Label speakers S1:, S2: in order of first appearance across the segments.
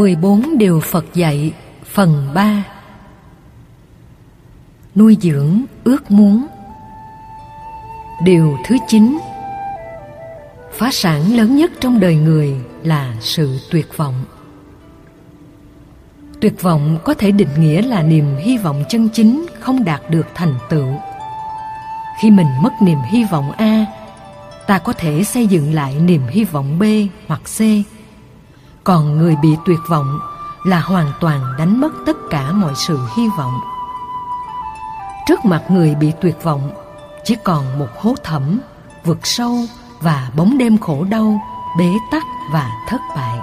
S1: 14 điều Phật dạy, phần 3 Nuôi dưỡng ước muốn. Điều thứ 9 Phá sản lớn nhất trong đời người là sự tuyệt vọng. Tuyệt vọng có thể định nghĩa là niềm hy vọng chân chính không đạt được thành tựu. Khi mình mất niềm hy vọng A, Ta có thể xây dựng lại niềm hy vọng B hoặc C còn người bị tuyệt vọng là hoàn toàn đánh mất tất cả mọi sự hy vọng. Trước mặt người bị tuyệt vọng, chỉ còn một hố thẳm, vực sâu và bóng đêm khổ đau, bế tắc và thất bại.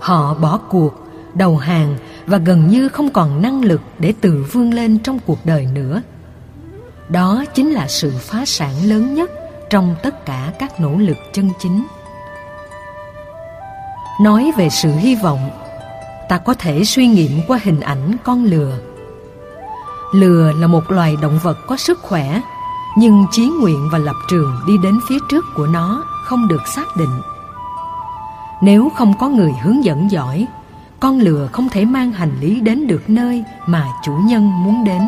S1: Họ bỏ cuộc, đầu hàng và gần như không còn năng lực để tự vươn lên trong cuộc đời nữa. Đó chính là sự phá sản lớn nhất trong tất cả các nỗ lực chân chính nói về sự hy vọng. Ta có thể suy nghiệm qua hình ảnh con lừa. Lừa là một loài động vật có sức khỏe, nhưng chí nguyện và lập trường đi đến phía trước của nó không được xác định. Nếu không có người hướng dẫn giỏi, con lừa không thể mang hành lý đến được nơi mà chủ nhân muốn đến.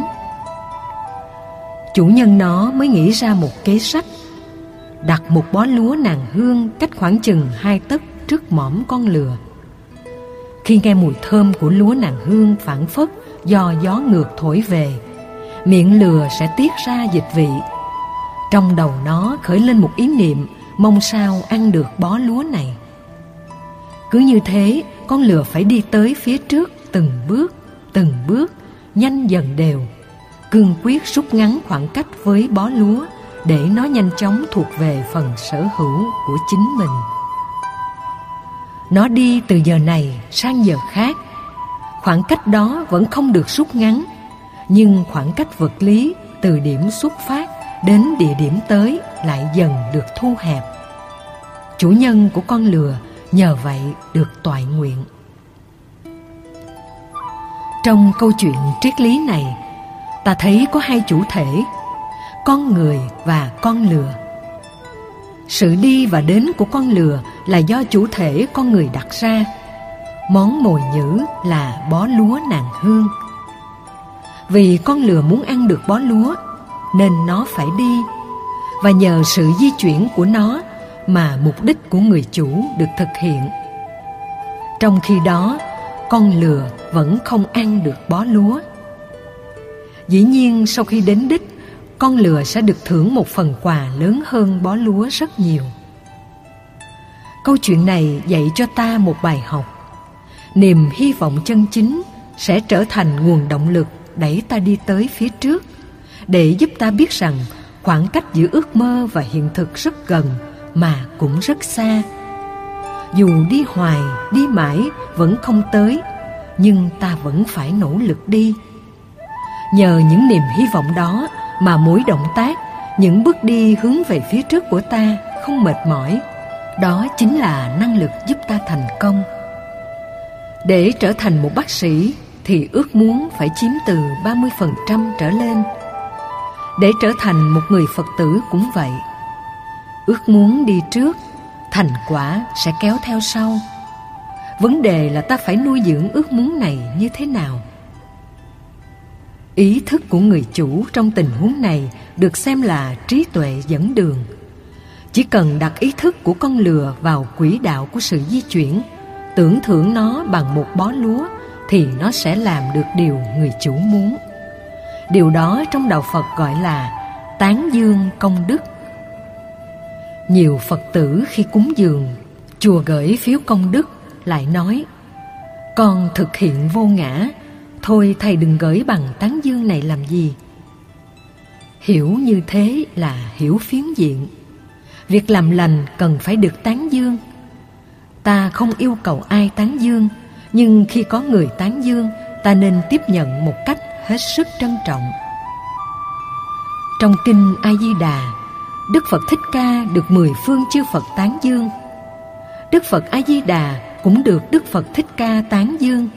S1: Chủ nhân nó mới nghĩ ra một kế sách, đặt một bó lúa nàng hương cách khoảng chừng hai tấc trước mõm con lừa. Khi nghe mùi thơm của lúa nàng hương phản phất do gió ngược thổi về, miệng lừa sẽ tiết ra dịch vị. Trong đầu nó khởi lên một ý niệm mong sao ăn được bó lúa này. Cứ như thế, con lừa phải đi tới phía trước từng bước từng bước, nhanh dần đều, cương quyết rút ngắn khoảng cách với bó lúa để nó nhanh chóng thuộc về phần sở hữu của chính mình nó đi từ giờ này sang giờ khác. Khoảng cách đó vẫn không được rút ngắn, nhưng khoảng cách vật lý từ điểm xuất phát đến địa điểm tới lại dần được thu hẹp. Chủ nhân của con lừa nhờ vậy được toại nguyện. Trong câu chuyện triết lý này, ta thấy có hai chủ thể, con người và con lừa sự đi và đến của con lừa là do chủ thể con người đặt ra. Món mồi nhữ là bó lúa nàng hương. Vì con lừa muốn ăn được bó lúa, nên nó phải đi. Và nhờ sự di chuyển của nó mà mục đích của người chủ được thực hiện. Trong khi đó, con lừa vẫn không ăn được bó lúa. Dĩ nhiên, sau khi đến đích con lừa sẽ được thưởng một phần quà lớn hơn bó lúa rất nhiều. Câu chuyện này dạy cho ta một bài học. Niềm hy vọng chân chính sẽ trở thành nguồn động lực đẩy ta đi tới phía trước, để giúp ta biết rằng khoảng cách giữa ước mơ và hiện thực rất gần mà cũng rất xa. Dù đi hoài, đi mãi vẫn không tới, nhưng ta vẫn phải nỗ lực đi. Nhờ những niềm hy vọng đó mà mỗi động tác những bước đi hướng về phía trước của ta không mệt mỏi đó chính là năng lực giúp ta thành công để trở thành một bác sĩ thì ước muốn phải chiếm từ 30% trở lên. Để trở thành một người Phật tử cũng vậy. Ước muốn đi trước, thành quả sẽ kéo theo sau. Vấn đề là ta phải nuôi dưỡng ước muốn này như thế nào? Ý thức của người chủ trong tình huống này được xem là trí tuệ dẫn đường. Chỉ cần đặt ý thức của con lừa vào quỹ đạo của sự di chuyển, tưởng thưởng nó bằng một bó lúa thì nó sẽ làm được điều người chủ muốn. Điều đó trong đạo Phật gọi là tán dương công đức. Nhiều Phật tử khi cúng dường, chùa gửi phiếu công đức lại nói Con thực hiện vô ngã Thôi thầy đừng gửi bằng tán dương này làm gì. Hiểu như thế là hiểu phiến diện. Việc làm lành cần phải được tán dương. Ta không yêu cầu ai tán dương, Nhưng khi có người tán dương, Ta nên tiếp nhận một cách hết sức trân trọng. Trong kinh A-di-đà, Đức Phật Thích Ca được mười phương chư Phật tán dương. Đức Phật A-di-đà cũng được Đức Phật Thích Ca tán dương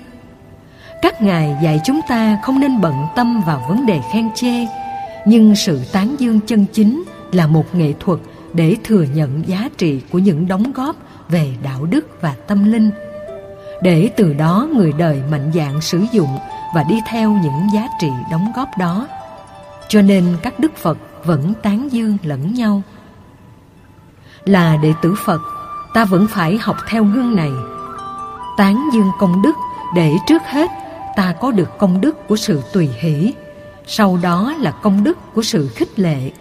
S1: các ngài dạy chúng ta không nên bận tâm vào vấn đề khen chê nhưng sự tán dương chân chính là một nghệ thuật để thừa nhận giá trị của những đóng góp về đạo đức và tâm linh để từ đó người đời mạnh dạn sử dụng và đi theo những giá trị đóng góp đó. Cho nên các đức Phật vẫn tán dương lẫn nhau. Là đệ tử Phật, ta vẫn phải học theo gương này. Tán dương công đức để trước hết ta có được công đức của sự tùy hỷ, sau đó là công đức của sự khích lệ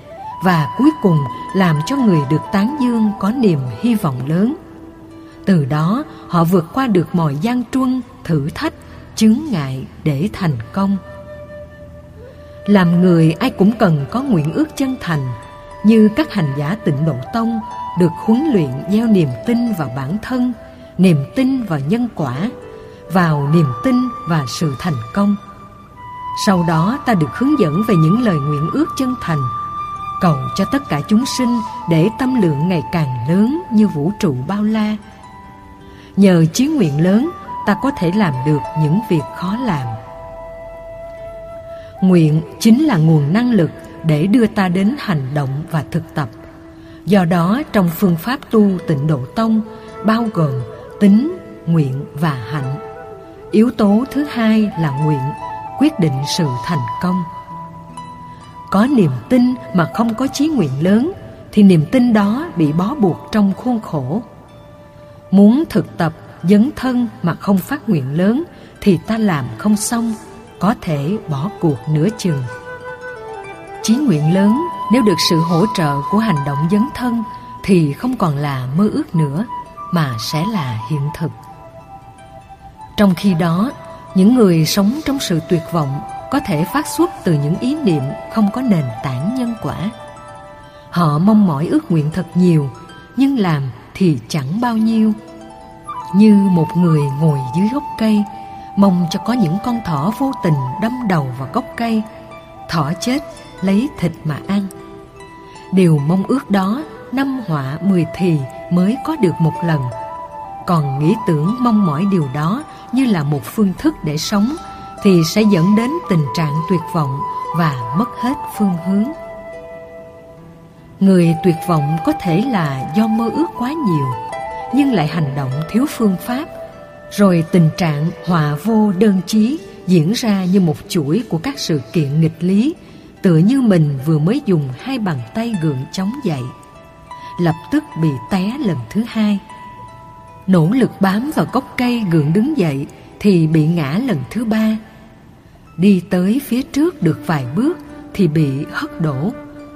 S1: và cuối cùng làm cho người được tán dương có niềm hy vọng lớn. Từ đó họ vượt qua được mọi gian truân, thử thách, chướng ngại để thành công. Làm người ai cũng cần có nguyện ước chân thành, như các hành giả tịnh độ tông được huấn luyện gieo niềm tin vào bản thân, niềm tin vào nhân quả, vào niềm tin và sự thành công. Sau đó ta được hướng dẫn về những lời nguyện ước chân thành, cầu cho tất cả chúng sinh để tâm lượng ngày càng lớn như vũ trụ bao la. Nhờ chí nguyện lớn, ta có thể làm được những việc khó làm. Nguyện chính là nguồn năng lực để đưa ta đến hành động và thực tập. Do đó trong phương pháp tu tịnh độ tông bao gồm tính, nguyện và hạnh. Yếu tố thứ hai là nguyện, quyết định sự thành công. Có niềm tin mà không có chí nguyện lớn thì niềm tin đó bị bó buộc trong khuôn khổ. Muốn thực tập dấn thân mà không phát nguyện lớn thì ta làm không xong, có thể bỏ cuộc nửa chừng. Chí nguyện lớn nếu được sự hỗ trợ của hành động dấn thân thì không còn là mơ ước nữa mà sẽ là hiện thực. Trong khi đó, những người sống trong sự tuyệt vọng có thể phát xuất từ những ý niệm không có nền tảng nhân quả. Họ mong mỏi ước nguyện thật nhiều, nhưng làm thì chẳng bao nhiêu. Như một người ngồi dưới gốc cây, mong cho có những con thỏ vô tình đâm đầu vào gốc cây. Thỏ chết, lấy thịt mà ăn. Điều mong ước đó, năm họa mười thì mới có được một lần. Còn nghĩ tưởng mong mỏi điều đó như là một phương thức để sống thì sẽ dẫn đến tình trạng tuyệt vọng và mất hết phương hướng. Người tuyệt vọng có thể là do mơ ước quá nhiều, nhưng lại hành động thiếu phương pháp, rồi tình trạng hòa vô đơn chí diễn ra như một chuỗi của các sự kiện nghịch lý, tựa như mình vừa mới dùng hai bàn tay gượng chống dậy, lập tức bị té lần thứ hai. Nỗ lực bám vào gốc cây gượng đứng dậy thì bị ngã lần thứ ba Đi tới phía trước được vài bước thì bị hất đổ,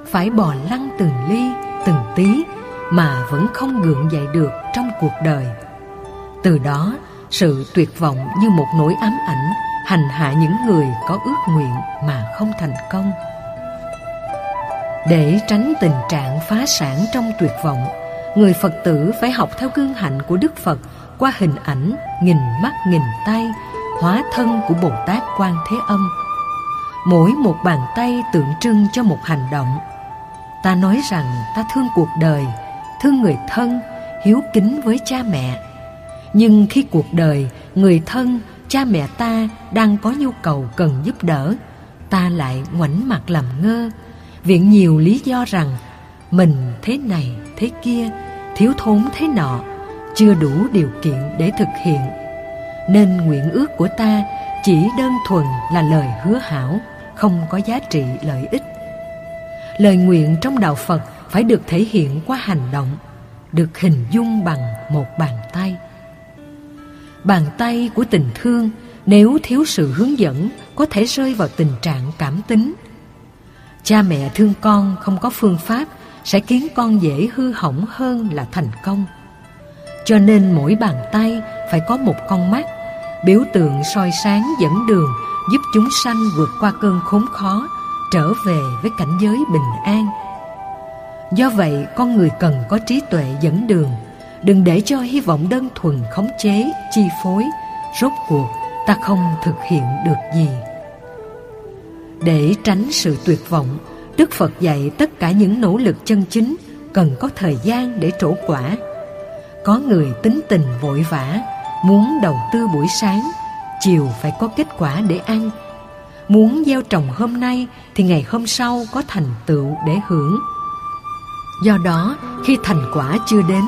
S1: phải bò lăn từng ly, từng tí mà vẫn không gượng dậy được trong cuộc đời. Từ đó, sự tuyệt vọng như một nỗi ám ảnh hành hạ những người có ước nguyện mà không thành công. Để tránh tình trạng phá sản trong tuyệt vọng, người Phật tử phải học theo gương hạnh của Đức Phật qua hình ảnh nghìn mắt nghìn tay hóa thân của Bồ Tát Quan Thế Âm. Mỗi một bàn tay tượng trưng cho một hành động. Ta nói rằng ta thương cuộc đời, thương người thân, hiếu kính với cha mẹ. Nhưng khi cuộc đời, người thân, cha mẹ ta đang có nhu cầu cần giúp đỡ, ta lại ngoảnh mặt làm ngơ, viện nhiều lý do rằng mình thế này, thế kia, thiếu thốn thế nọ, chưa đủ điều kiện để thực hiện. Nên nguyện ước của ta chỉ đơn thuần là lời hứa hảo không có giá trị lợi ích. Lời nguyện trong đạo phật phải được thể hiện qua hành động được hình dung bằng một bàn tay. Bàn tay của tình thương nếu thiếu sự hướng dẫn có thể rơi vào tình trạng cảm tính. Cha mẹ thương con không có phương pháp sẽ khiến con dễ hư hỏng hơn là thành công cho nên mỗi bàn tay phải có một con mắt, biểu tượng soi sáng dẫn đường giúp chúng sanh vượt qua cơn khốn khó, trở về với cảnh giới bình an. Do vậy, con người cần có trí tuệ dẫn đường, đừng để cho hy vọng đơn thuần khống chế, chi phối, rốt cuộc ta không thực hiện được gì. Để tránh sự tuyệt vọng, Đức Phật dạy tất cả những nỗ lực chân chính cần có thời gian để trổ quả có người tính tình vội vã, muốn đầu tư buổi sáng, chiều phải có kết quả để ăn. Muốn gieo trồng hôm nay thì ngày hôm sau có thành tựu để hưởng. Do đó, khi thành quả chưa đến,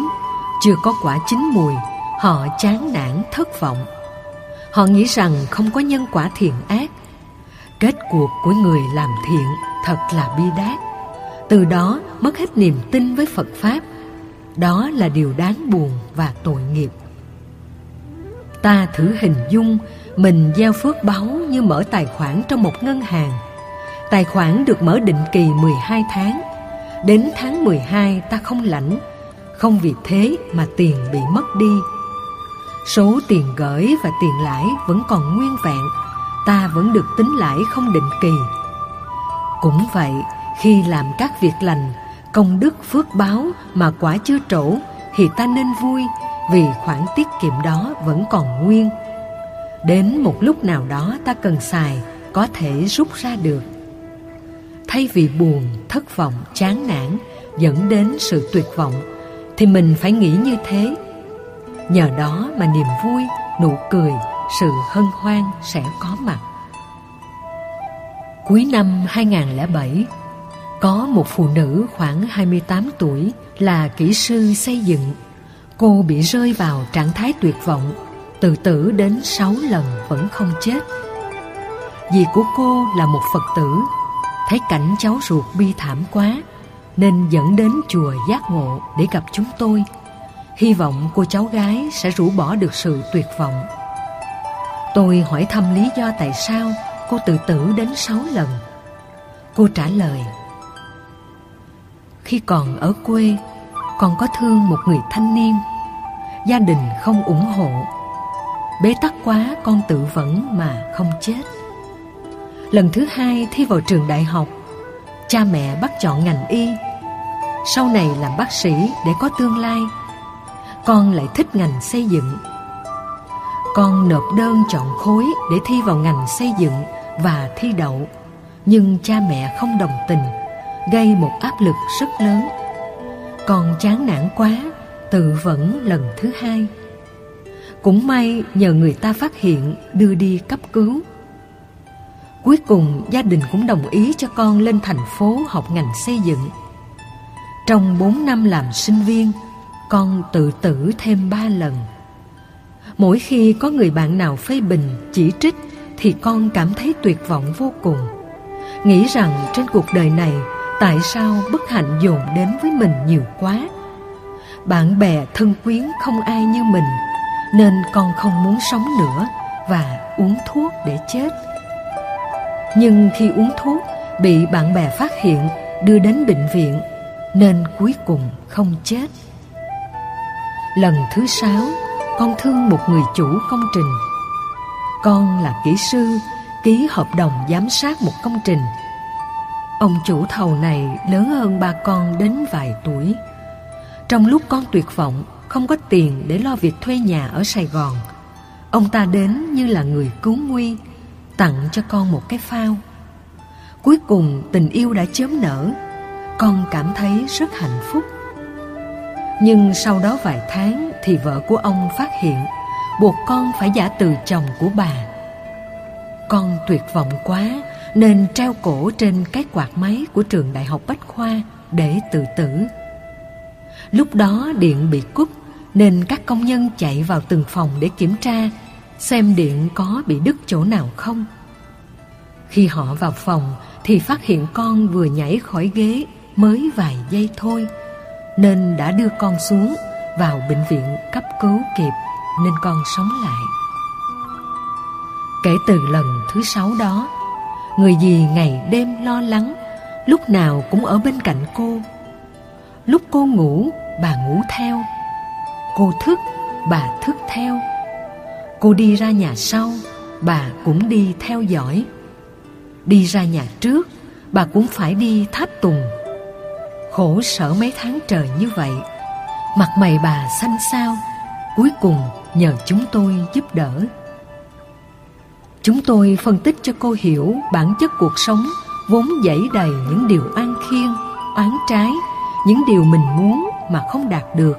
S1: chưa có quả chín mùi, họ chán nản thất vọng họ nghĩ rằng không có nhân quả thiện ác kết cuộc của người làm thiện thật là bi đát. Từ đó mất hết niềm tin với phật pháp. Đó là điều đáng buồn và tội nghiệp. Ta thử hình dung, mình gieo phước báu như mở tài khoản trong một ngân hàng. Tài khoản được mở định kỳ 12 tháng. Đến tháng 12 ta không lãnh, không vì thế mà tiền bị mất đi. Số tiền gửi và tiền lãi vẫn còn nguyên vẹn ta vẫn được tính lãi không định kỳ. Cũng vậy, khi làm các việc lành, công đức phước báo mà quả chưa trổ thì ta nên vui vì khoản tiết kiệm đó vẫn còn nguyên. Đến một lúc nào đó ta cần xài, có thể rút ra được. Thay vì buồn, thất vọng, chán nản, dẫn đến sự tuyệt vọng, thì mình phải nghĩ như thế. Nhờ đó mà niềm vui, nụ cười sự hân hoan sẽ có mặt. Cuối năm 2007 có một phụ nữ khoảng 28 tuổi là kỹ sư xây dựng. Cô bị rơi vào trạng thái tuyệt vọng, tự tử đến 6 lần vẫn không chết. Dì của cô là một phật tử, thấy cảnh cháu ruột bi thảm quá, nên dẫn đến chùa giác ngộ để gặp chúng tôi. Hy vọng cô cháu gái sẽ rũ bỏ được sự tuyệt vọng tôi hỏi thăm lý do tại sao cô tự tử đến sáu lần. Cô trả lời, khi còn ở quê con có thương một người thanh niên. Gia đình không ủng hộ. Bế tắc quá, con tự vẫn mà không chết. Lần thứ hai thi vào trường đại học, cha mẹ bắt chọn ngành y. Sau này làm bác sĩ để có tương lai, con lại thích ngành xây dựng con nộp đơn chọn khối để thi vào ngành xây dựng và thi đậu. Nhưng cha mẹ không đồng tình, gây một áp lực rất lớn. Con chán nản quá, tự vẫn lần thứ hai. Cũng may nhờ người ta phát hiện, đưa đi cấp cứu. Cuối cùng, gia đình cũng đồng ý cho con lên thành phố học ngành xây dựng. Trong bốn năm làm sinh viên, con tự tử thêm ba lần mỗi khi có người bạn nào phê bình, chỉ trích, thì con cảm thấy tuyệt vọng vô cùng. Nghĩ rằng trên cuộc đời này, tại sao bất hạnh dồn đến với mình nhiều quá? Bạn bè thân quyến không ai như mình, nên con không muốn sống nữa và uống thuốc để chết. Nhưng khi uống thuốc, bị bạn bè phát hiện, đưa đến bệnh viện, nên cuối cùng không chết. Lần thứ sáu con thương một người chủ công trình. Con là kỹ sư, ký hợp đồng giám sát một công trình. Ông chủ thầu này lớn hơn ba con đến vài tuổi. Trong lúc con tuyệt vọng, không có tiền để lo việc thuê nhà ở sài gòn, ông ta đến như là người cứu nguy, tặng cho con một cái phao. Cuối cùng tình yêu đã chớm nở, con cảm thấy rất hạnh phúc. Nhưng sau đó vài tháng thì vợ của ông phát hiện buộc con phải giả từ chồng của bà. Con tuyệt vọng quá, nên treo cổ trên cái quạt máy của trường đại học bách khoa để tự tử. Lúc đó điện bị cúp, nên các công nhân chạy vào từng phòng để kiểm tra, xem điện có bị đứt chỗ nào không. Khi họ vào phòng thì phát hiện con vừa nhảy khỏi ghế mới vài giây thôi, nên đã đưa con xuống vào bệnh viện cấp cứu kịp nên con sống lại. Kể từ lần thứ sáu đó, người dì ngày đêm lo lắng, lúc nào cũng ở bên cạnh cô. Lúc cô ngủ, bà ngủ theo. Cô thức, bà thức theo. Cô đi ra nhà sau, bà cũng đi theo dõi. Đi ra nhà trước, bà cũng phải đi tháp tùng. Khổ sở mấy tháng trời như vậy mặt mày bà xanh xao, cuối cùng nhờ chúng tôi giúp đỡ. Chúng tôi phân tích cho cô hiểu bản chất cuộc sống vốn dẫy đầy những điều an khiên, oán trái, những điều mình muốn mà không đạt được,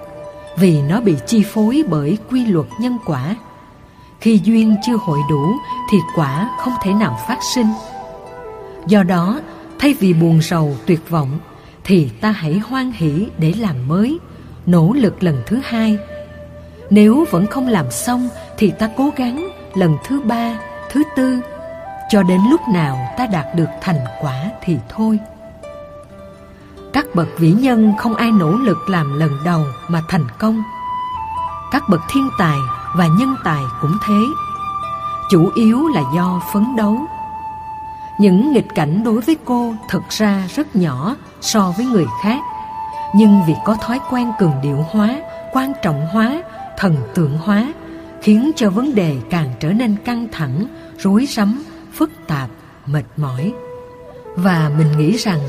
S1: vì nó bị chi phối bởi quy luật nhân quả. Khi duyên chưa hội đủ thì quả không thể nào phát sinh. Do đó, thay vì buồn rầu tuyệt vọng, thì ta hãy hoan hỷ để làm mới nỗ lực lần thứ hai Nếu vẫn không làm xong thì ta cố gắng lần thứ ba, thứ tư cho đến lúc nào ta đạt được thành quả thì thôi. Các bậc vĩ nhân không ai nỗ lực làm lần đầu mà thành công. Các bậc thiên tài và nhân tài cũng thế. Chủ yếu là do phấn đấu. Những nghịch cảnh đối với cô thật ra rất nhỏ so với người khác. Nhưng vì có thói quen cường điệu hóa, quan trọng hóa, thần tượng hóa, khiến cho vấn đề càng trở nên căng thẳng, rối rắm, phức tạp, mệt mỏi. Và mình nghĩ rằng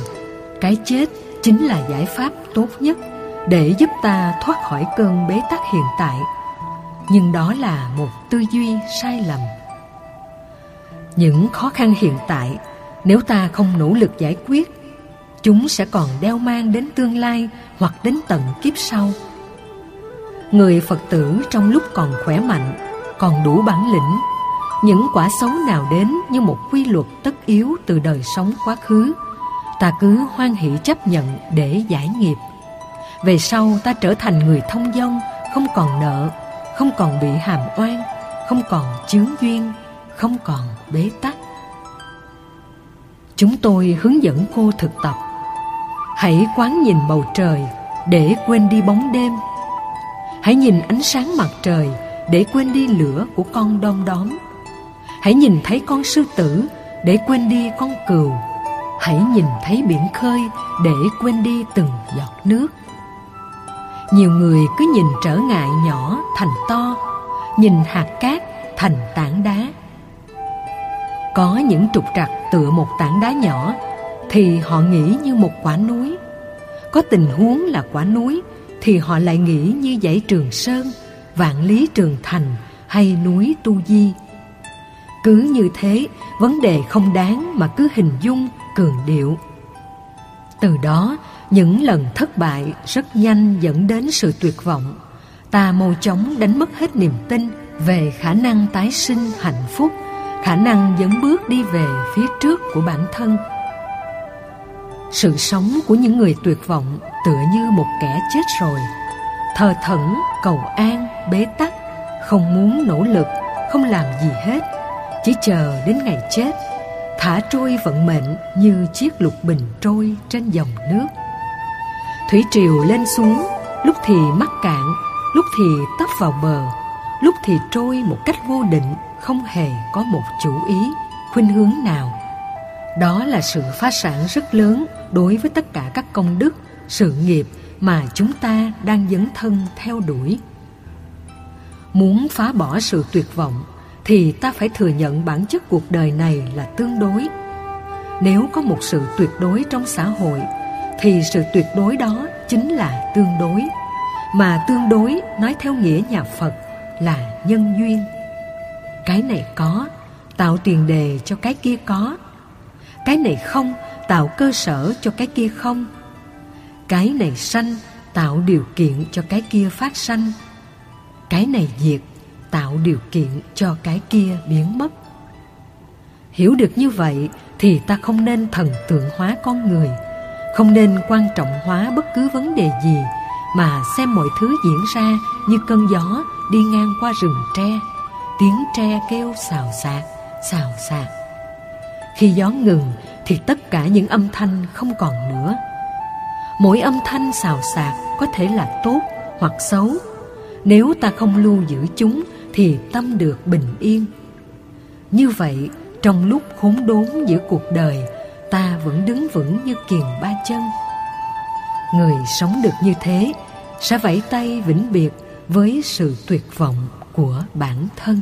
S1: cái chết chính là giải pháp tốt nhất để giúp ta thoát khỏi cơn bế tắc hiện tại. Nhưng đó là một tư duy sai lầm. Những khó khăn hiện tại, nếu ta không nỗ lực giải quyết, chúng sẽ còn đeo mang đến tương lai hoặc đến tận kiếp sau. Người Phật tử trong lúc còn khỏe mạnh, còn đủ bản lĩnh, những quả xấu nào đến như một quy luật tất yếu từ đời sống quá khứ ta cứ hoan hỷ chấp nhận để giải nghiệp. Về sau ta trở thành người thông dong, không còn nợ, không còn bị hàm oan, không còn chướng duyên, không còn bế tắc. Chúng tôi hướng dẫn cô thực tập. Hãy quán nhìn bầu trời để quên đi bóng đêm. Hãy nhìn ánh sáng mặt trời để quên đi lửa của con đom đóm. Hãy nhìn thấy con sư tử để quên đi con cừu hãy nhìn thấy biển khơi để quên đi từng giọt nước nhiều người cứ nhìn trở ngại nhỏ thành to, nhìn hạt cát thành tảng đá có những trục trặc tựa một tảng đá nhỏ thì họ nghĩ như một quả núi có tình huống là quả núi thì họ lại nghĩ như dãy trường sơn vạn lý trường thành hay núi tu di cứ như thế vấn đề không đáng mà cứ hình dung cường điệu. Từ đó, những lần thất bại rất nhanh dẫn đến sự tuyệt vọng. Ta mau chóng đánh mất hết niềm tin về khả năng tái sinh hạnh phúc, khả năng dẫn bước đi về phía trước của bản thân. Sự sống của những người tuyệt vọng tựa như một kẻ chết rồi, thờ thẫn, cầu an, bế tắc, không muốn nỗ lực, không làm gì hết, chỉ chờ đến ngày chết thả trôi vận mệnh như chiếc lục bình trôi trên dòng nước. Thủy triều lên xuống, lúc thì mắc cạn, lúc thì tấp vào bờ, lúc thì trôi một cách vô định, không hề có một chủ ý, khuynh hướng nào. Đó là sự phá sản rất lớn đối với tất cả các công đức, sự nghiệp mà chúng ta đang dấn thân theo đuổi. Muốn phá bỏ sự tuyệt vọng thì ta phải thừa nhận bản chất cuộc đời này là tương đối. Nếu có một sự tuyệt đối trong xã hội thì sự tuyệt đối đó chính là tương đối. Mà tương đối nói theo nghĩa nhà Phật là nhân duyên. Cái này có tạo tiền đề cho cái kia có. Cái này không tạo cơ sở cho cái kia không. Cái này sanh, tạo điều kiện cho cái kia phát sanh. Cái này diệt, tạo điều kiện cho cái kia biến mất hiểu được như vậy thì ta không nên thần tượng hóa con người, không nên quan trọng hóa bất cứ vấn đề gì mà xem mọi thứ diễn ra như cơn gió đi ngang qua rừng tre, tiếng tre kêu xào xạc xào xạc khi gió ngừng thì tất cả những âm thanh không còn nữa mỗi âm thanh xào xạc có thể là tốt hoặc xấu nếu ta không lưu giữ chúng thì tâm được bình yên. Như vậy, trong lúc khốn đốn giữa cuộc đời, ta vẫn đứng vững như kiền ba chân. Người sống được như thế sẽ vẫy tay vĩnh biệt với sự tuyệt vọng của bản thân.